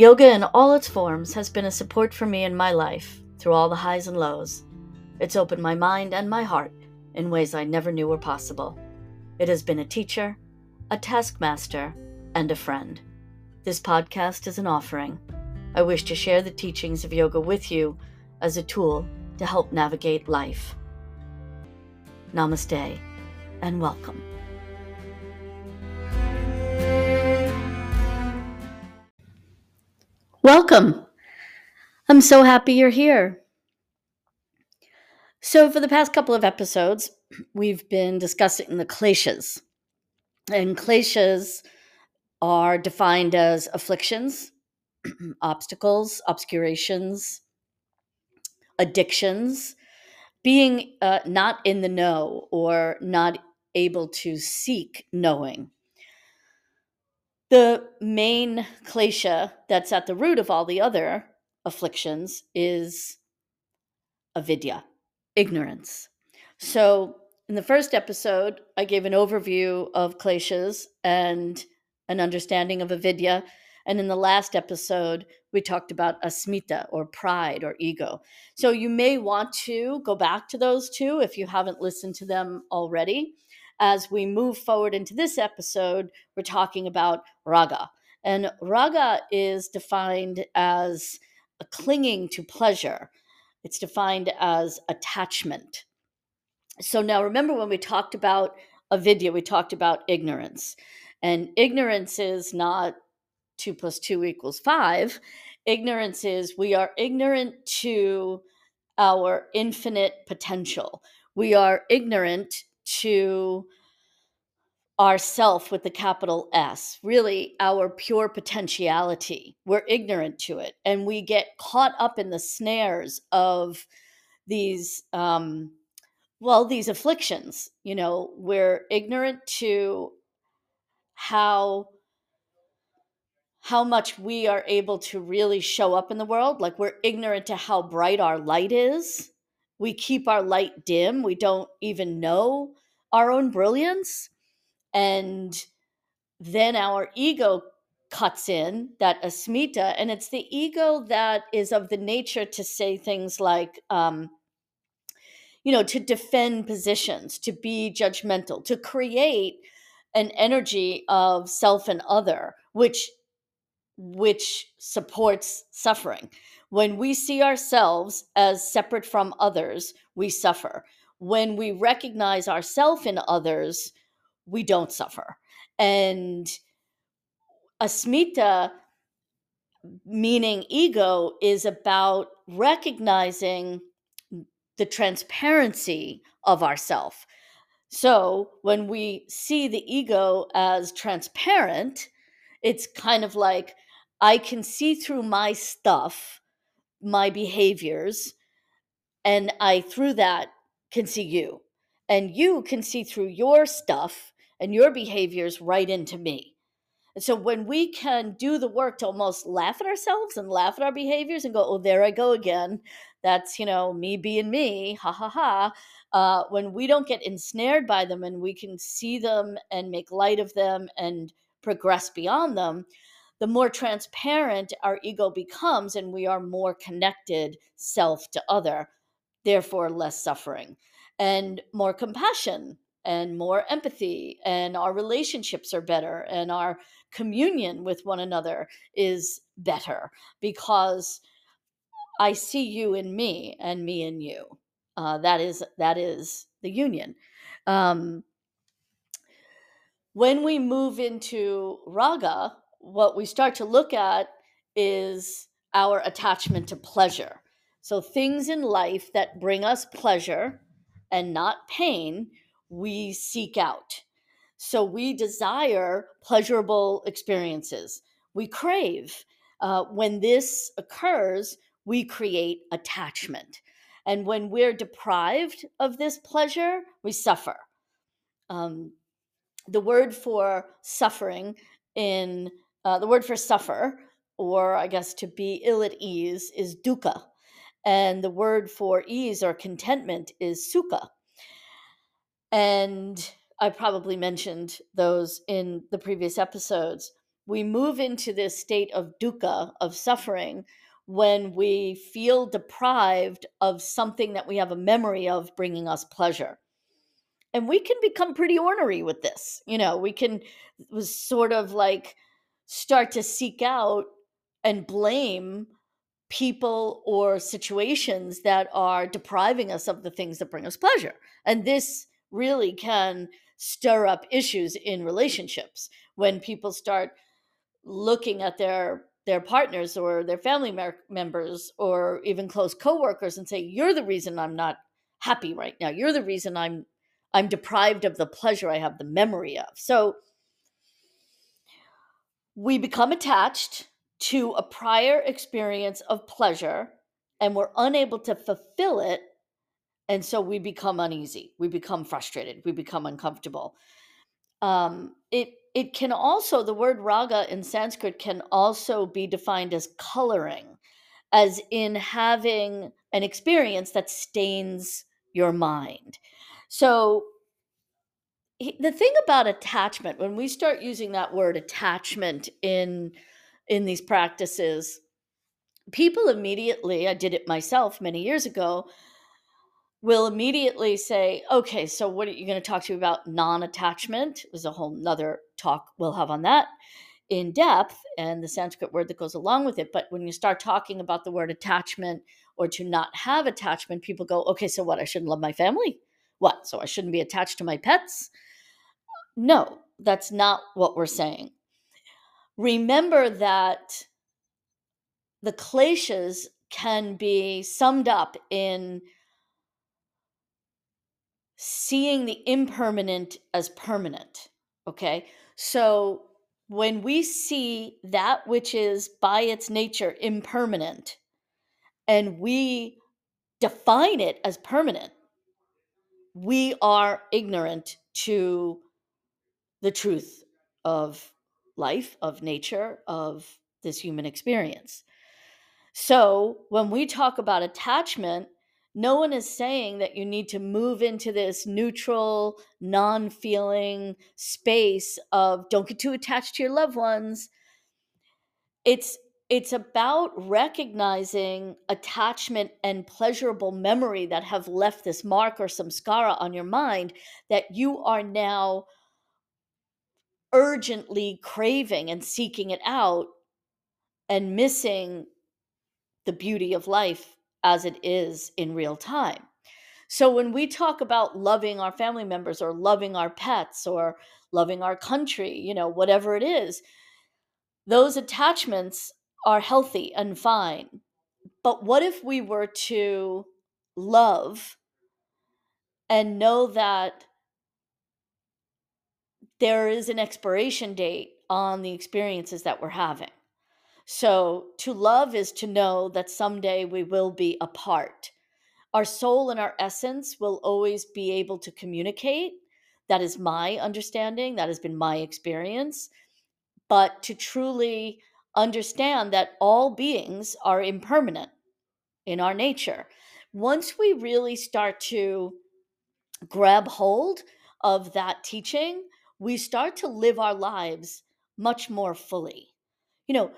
Yoga in all its forms has been a support for me in my life through all the highs and lows. It's opened my mind and my heart in ways I never knew were possible. It has been a teacher, a taskmaster, and a friend. This podcast is an offering. I wish to share the teachings of yoga with you as a tool to help navigate life. Namaste and welcome. Welcome. I'm so happy you're here. So, for the past couple of episodes, we've been discussing the kleshas. And kleshas are defined as afflictions, obstacles, obscurations, addictions, being uh, not in the know or not able to seek knowing. The main klesha that's at the root of all the other afflictions is avidya, ignorance. So, in the first episode, I gave an overview of kleshas and an understanding of avidya. And in the last episode, we talked about asmita or pride or ego. So you may want to go back to those two if you haven't listened to them already as we move forward into this episode, we're talking about raga. And raga is defined as a clinging to pleasure, it's defined as attachment. So now remember when we talked about avidya, we talked about ignorance. And ignorance is not two plus two equals five. Ignorance is we are ignorant to our infinite potential. We are ignorant to ourself with the capital S, really our pure potentiality. We're ignorant to it and we get caught up in the snares of these um well these afflictions, you know, we're ignorant to how how much we are able to really show up in the world, like we're ignorant to how bright our light is we keep our light dim. We don't even know our own brilliance. And then our ego cuts in, that asmita, and it's the ego that is of the nature to say things like, um, you know, to defend positions, to be judgmental, to create an energy of self and other, which which supports suffering. When we see ourselves as separate from others, we suffer. When we recognize ourself in others, we don't suffer. And asmita, meaning ego, is about recognizing the transparency of ourself. So when we see the ego as transparent, it's kind of like I can see through my stuff, my behaviors, and I through that can see you. And you can see through your stuff and your behaviors right into me. And so when we can do the work to almost laugh at ourselves and laugh at our behaviors and go, oh, there I go again. That's, you know, me being me, ha ha ha. Uh, when we don't get ensnared by them and we can see them and make light of them and progress beyond them, the more transparent our ego becomes and we are more connected self to other, therefore less suffering and more compassion and more empathy and our relationships are better and our communion with one another is better because i see you in me and me in you uh, that is that is the union um, when we move into raga, what we start to look at is our attachment to pleasure. So, things in life that bring us pleasure and not pain, we seek out. So, we desire pleasurable experiences. We crave. Uh, when this occurs, we create attachment. And when we're deprived of this pleasure, we suffer. Um, the word for suffering in uh, the word for suffer, or I guess to be ill at ease, is dukkha. And the word for ease or contentment is sukha. And I probably mentioned those in the previous episodes. we move into this state of dukkha, of suffering, when we feel deprived of something that we have a memory of bringing us pleasure. And we can become pretty ornery with this. You know, we can sort of like start to seek out and blame people or situations that are depriving us of the things that bring us pleasure. And this really can stir up issues in relationships when people start looking at their their partners or their family members or even close coworkers and say you're the reason I'm not happy right now. You're the reason I'm I'm deprived of the pleasure I have the memory of. So we become attached to a prior experience of pleasure and we're unable to fulfill it. And so we become uneasy, we become frustrated, we become uncomfortable. Um, it it can also the word raga in Sanskrit can also be defined as coloring, as in having an experience that stains your mind. So the thing about attachment when we start using that word attachment in in these practices. People immediately i did it myself many years ago will immediately say okay so what are you going to talk to me about non-attachment? There's a whole nother talk we'll have on that in depth and the sanskrit word that goes along with it but when you start talking about the word attachment or to not have attachment people go okay so what i shouldn't love my family? What so i shouldn't be attached to my pets? No, that's not what we're saying. Remember that the kleshas can be summed up in seeing the impermanent as permanent. Okay. So when we see that which is by its nature impermanent and we define it as permanent, we are ignorant to the truth of life, of nature, of this human experience. So when we talk about attachment, no one is saying that you need to move into this neutral, non feeling space of don't get too attached to your loved ones. It's it's about recognizing attachment and pleasurable memory that have left this mark or samskara on your mind that you are now urgently craving and seeking it out and missing the beauty of life as it is in real time. So when we talk about loving our family members or loving our pets or loving our country, you know, whatever it is, those attachments are healthy and fine. But what if we were to love and know that there is an expiration date on the experiences that we're having. So, to love is to know that someday we will be apart. Our soul and our essence will always be able to communicate. That is my understanding. That has been my experience. But to truly understand that all beings are impermanent in our nature, once we really start to grab hold of that teaching, we start to live our lives much more fully. You know,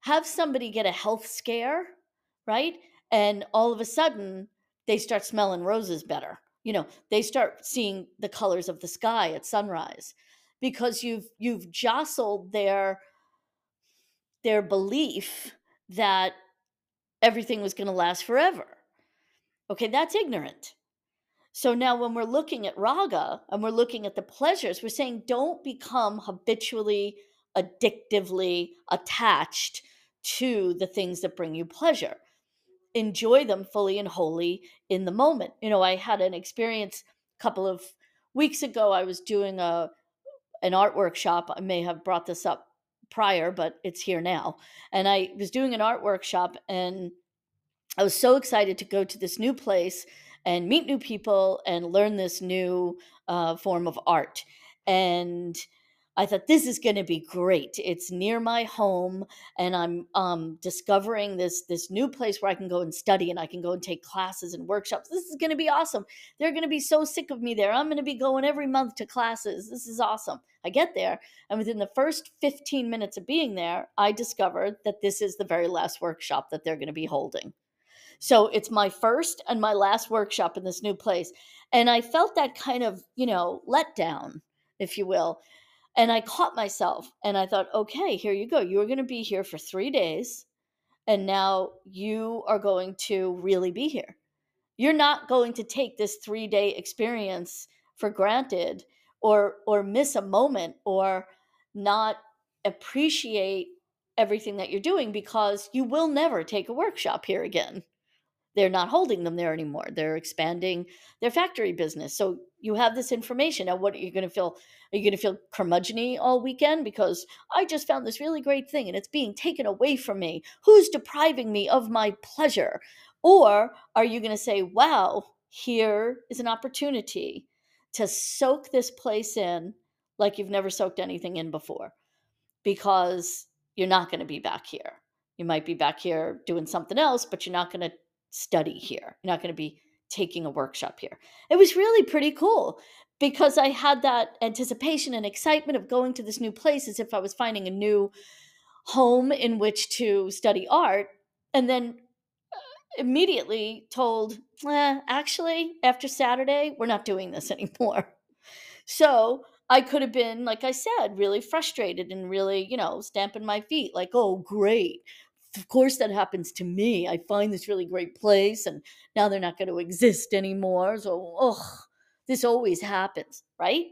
have somebody get a health scare, right? And all of a sudden, they start smelling roses better. You know, they start seeing the colors of the sky at sunrise because you've you've jostled their their belief that everything was going to last forever. Okay, that's ignorant. So now, when we're looking at raga and we're looking at the pleasures, we're saying don't become habitually, addictively attached to the things that bring you pleasure. Enjoy them fully and wholly in the moment. You know, I had an experience a couple of weeks ago. I was doing a an art workshop. I may have brought this up prior, but it's here now. And I was doing an art workshop and I was so excited to go to this new place and meet new people and learn this new uh, form of art. And I thought this is going to be great. It's near my home and I'm um, discovering this this new place where I can go and study and I can go and take classes and workshops. This is going to be awesome. They're going to be so sick of me there. I'm going to be going every month to classes. This is awesome. I get there and within the first 15 minutes of being there, I discovered that this is the very last workshop that they're going to be holding. So it's my first and my last workshop in this new place. And I felt that kind of, you know, letdown, if you will and I caught myself and I thought, okay, here you go. You're going to be here for three days. And now you are going to really be here. You're not going to take this three day experience for granted or or miss a moment or not appreciate everything that you're doing because you will never take a workshop here again they're not holding them there anymore. They're expanding their factory business. So you have this information. Now, what are you going to feel? Are you going to feel curmudgeony all weekend because I just found this really great thing and it's being taken away from me? Who's depriving me of my pleasure? Or are you going to say, wow, here is an opportunity to soak this place in like you've never soaked anything in before because you're not going to be back here. You might be back here doing something else, but you're not going to study here. You're not going to be taking a workshop here. It was really pretty cool because I had that anticipation and excitement of going to this new place as if I was finding a new home in which to study art. And then uh, immediately told, eh, actually, after Saturday, we're not doing this anymore. So I could have been, like I said, really frustrated and really, you know, stamping my feet, like, oh, great of course that happens to me. I find this really great place and now they're not going to exist anymore. So, ugh, this always happens, right?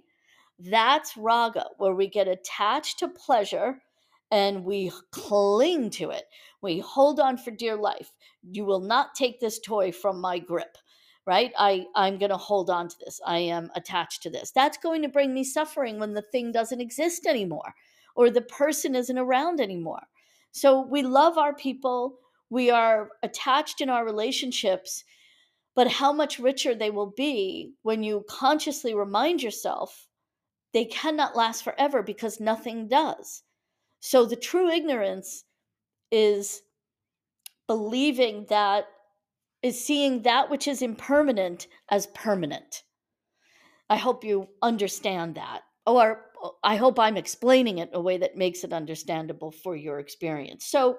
That's raga, where we get attached to pleasure and we cling to it. We hold on for dear life. You will not take this toy from my grip, right? I, I'm going to hold on to this. I am attached to this. That's going to bring me suffering when the thing doesn't exist anymore or the person isn't around anymore. So we love our people, we are attached in our relationships, but how much richer they will be when you consciously remind yourself they cannot last forever because nothing does. So the true ignorance is believing that is seeing that which is impermanent as permanent. I hope you understand that. Or I hope I'm explaining it in a way that makes it understandable for your experience. So,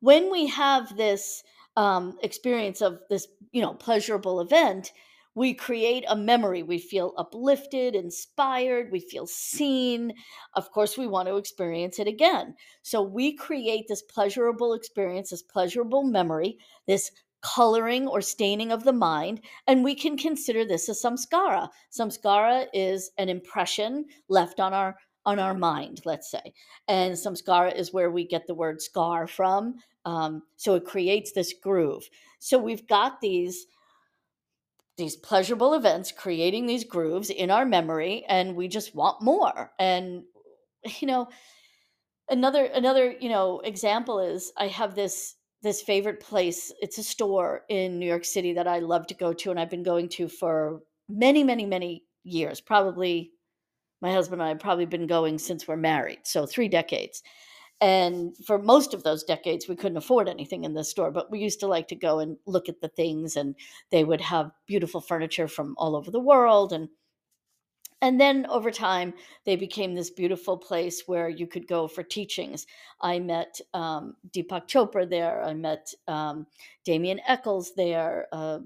when we have this um, experience of this, you know, pleasurable event, we create a memory. We feel uplifted, inspired, we feel seen. Of course, we want to experience it again. So, we create this pleasurable experience, this pleasurable memory, this coloring or staining of the mind, and we can consider this a samskara. Samskara is an impression left on our on our mind, let's say, and samskara is where we get the word scar from. Um, so it creates this groove. So we've got these these pleasurable events creating these grooves in our memory, and we just want more. And you know, another another you know example is I have this this favorite place. It's a store in New York City that I love to go to, and I've been going to for many, many, many years. Probably my husband and I have probably been going since we're married, so three decades. And for most of those decades, we couldn't afford anything in this store, but we used to like to go and look at the things, and they would have beautiful furniture from all over the world. And and then over time, they became this beautiful place where you could go for teachings. I met um, Deepak Chopra there. I met um, Damien Echols there. Uh,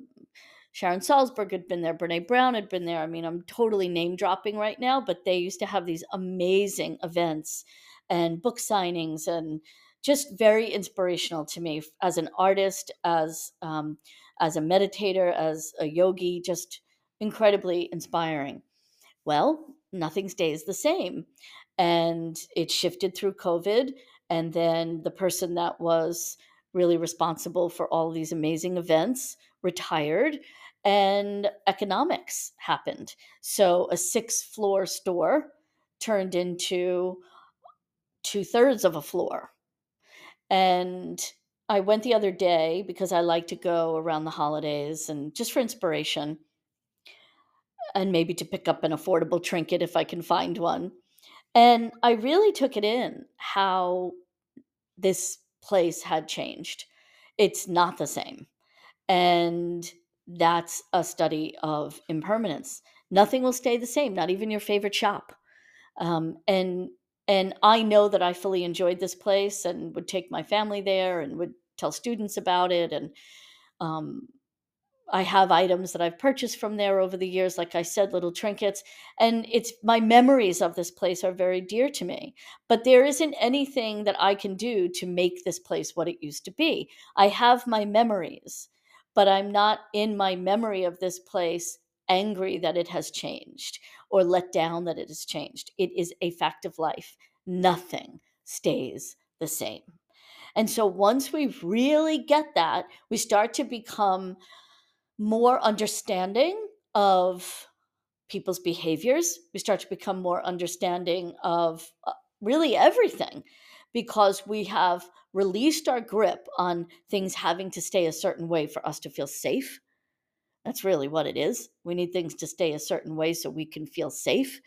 Sharon Salzberg had been there. Brene Brown had been there. I mean, I'm totally name dropping right now, but they used to have these amazing events and book signings and just very inspirational to me as an artist, as um, as a meditator, as a yogi. Just incredibly inspiring. Well, nothing stays the same. And it shifted through COVID. And then the person that was really responsible for all these amazing events retired and economics happened. So a six floor store turned into two thirds of a floor. And I went the other day because I like to go around the holidays and just for inspiration and maybe to pick up an affordable trinket if I can find one. And I really took it in how this place had changed. It's not the same. And that's a study of impermanence. Nothing will stay the same, not even your favorite shop. Um, and and I know that I fully enjoyed this place and would take my family there and would tell students about it. And um, I have items that I've purchased from there over the years, like I said, little trinkets. And it's my memories of this place are very dear to me. But there isn't anything that I can do to make this place what it used to be. I have my memories, but I'm not in my memory of this place angry that it has changed or let down that it has changed. It is a fact of life. Nothing stays the same. And so once we really get that, we start to become more understanding of people's behaviors. We start to become more understanding of uh, really everything because we have released our grip on things having to stay a certain way for us to feel safe. That's really what it is. We need things to stay a certain way so we can feel safe.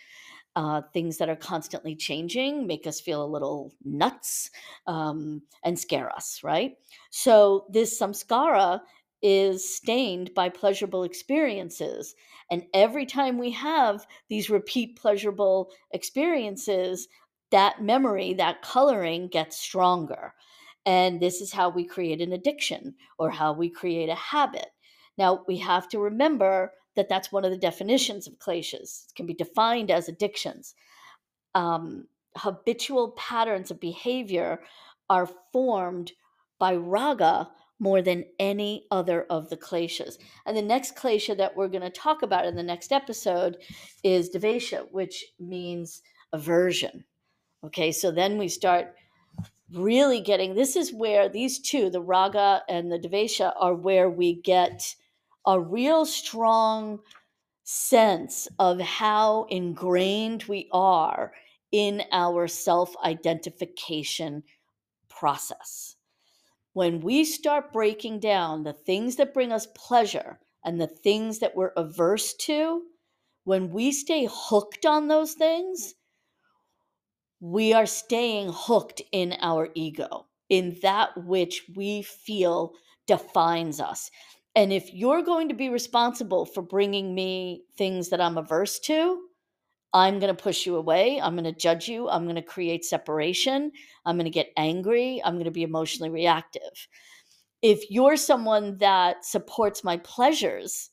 Uh, things that are constantly changing make us feel a little nuts um, and scare us, right? So, this samskara is stained by pleasurable experiences. And every time we have these repeat pleasurable experiences, that memory, that coloring gets stronger. And this is how we create an addiction or how we create a habit. Now, we have to remember that that's one of the definitions of kleshas. It can be defined as addictions. Um, habitual patterns of behavior are formed by raga more than any other of the kleshas. And the next klesha that we're going to talk about in the next episode is devesha, which means aversion. Okay, so then we start really getting this is where these two, the raga and the devesha, are where we get a real strong sense of how ingrained we are in our self identification process. When we start breaking down the things that bring us pleasure and the things that we're averse to, when we stay hooked on those things, we are staying hooked in our ego, in that which we feel defines us. And if you're going to be responsible for bringing me things that I'm averse to, I'm going to push you away. I'm going to judge you. I'm going to create separation. I'm going to get angry. I'm going to be emotionally reactive. If you're someone that supports my pleasures,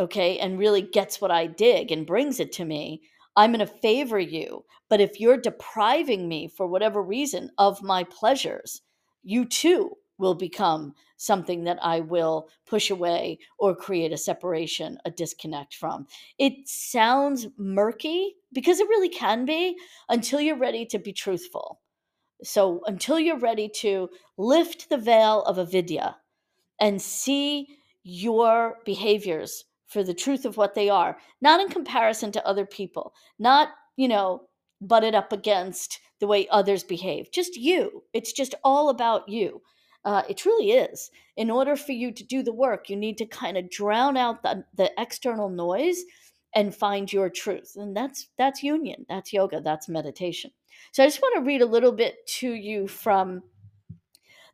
okay, and really gets what I dig and brings it to me, I'm going to favor you. But if you're depriving me for whatever reason of my pleasures, you too will become something that I will push away or create a separation, a disconnect from. It sounds murky because it really can be until you're ready to be truthful. So, until you're ready to lift the veil of avidya and see your behaviors for the truth of what they are, not in comparison to other people, not, you know, butted up against the way others behave, just you. It's just all about you. Uh, it truly is. In order for you to do the work, you need to kind of drown out the, the external noise and find your truth. And that's that's union, that's yoga, that's meditation. So I just want to read a little bit to you from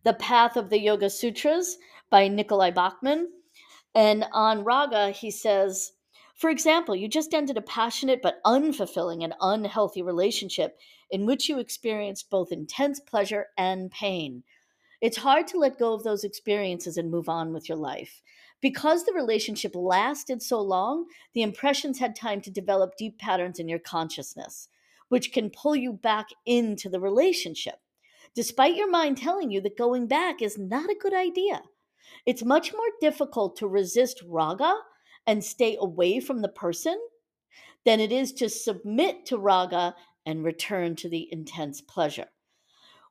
The Path of the Yoga Sutras by Nicolai Bachman. And on Raga, he says, for example, you just ended a passionate but unfulfilling and unhealthy relationship in which you experienced both intense pleasure and pain. It's hard to let go of those experiences and move on with your life. Because the relationship lasted so long, the impressions had time to develop deep patterns in your consciousness, which can pull you back into the relationship, despite your mind telling you that going back is not a good idea. It's much more difficult to resist raga and stay away from the person than it is to submit to raga and return to the intense pleasure.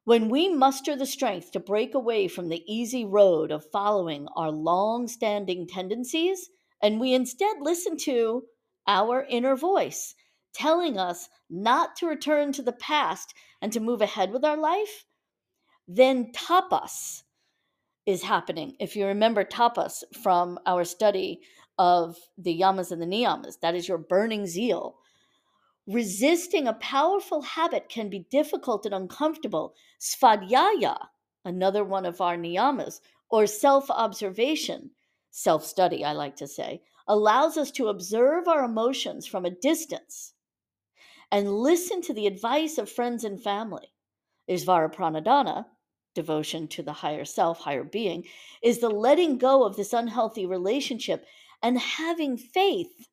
When we muster the strength to break away from the easy road of following our long standing tendencies, and we instead listen to our inner voice telling us not to return to the past and to move ahead with our life, then tapas is happening. If you remember tapas from our study of the yamas and the niyamas, that is your burning zeal. Resisting a powerful habit can be difficult and uncomfortable. Svadhyaya, another one of our niyamas, or self observation, self study, I like to say, allows us to observe our emotions from a distance and listen to the advice of friends and family. Isvara Pranadhana, devotion to the higher self, higher being, is the letting go of this unhealthy relationship and having faith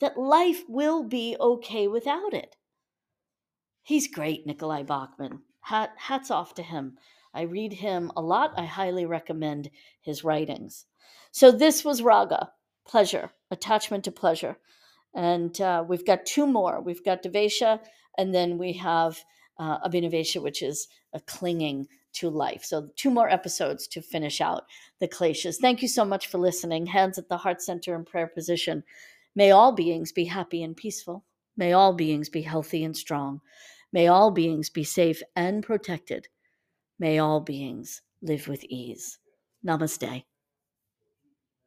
that life will be okay without it. He's great, Nicolai Bachman. Hat, hats off to him. I read him a lot. I highly recommend his writings. So, this was Raga, pleasure, attachment to pleasure. And uh, we've got two more. We've got Devesha, and then we have uh, Abhinivesha, which is a clinging to life. So, two more episodes to finish out the kleshas. Thank you so much for listening. Hands at the heart center in prayer position. May all beings be happy and peaceful. May all beings be healthy and strong. May all beings be safe and protected. May all beings live with ease. Namaste.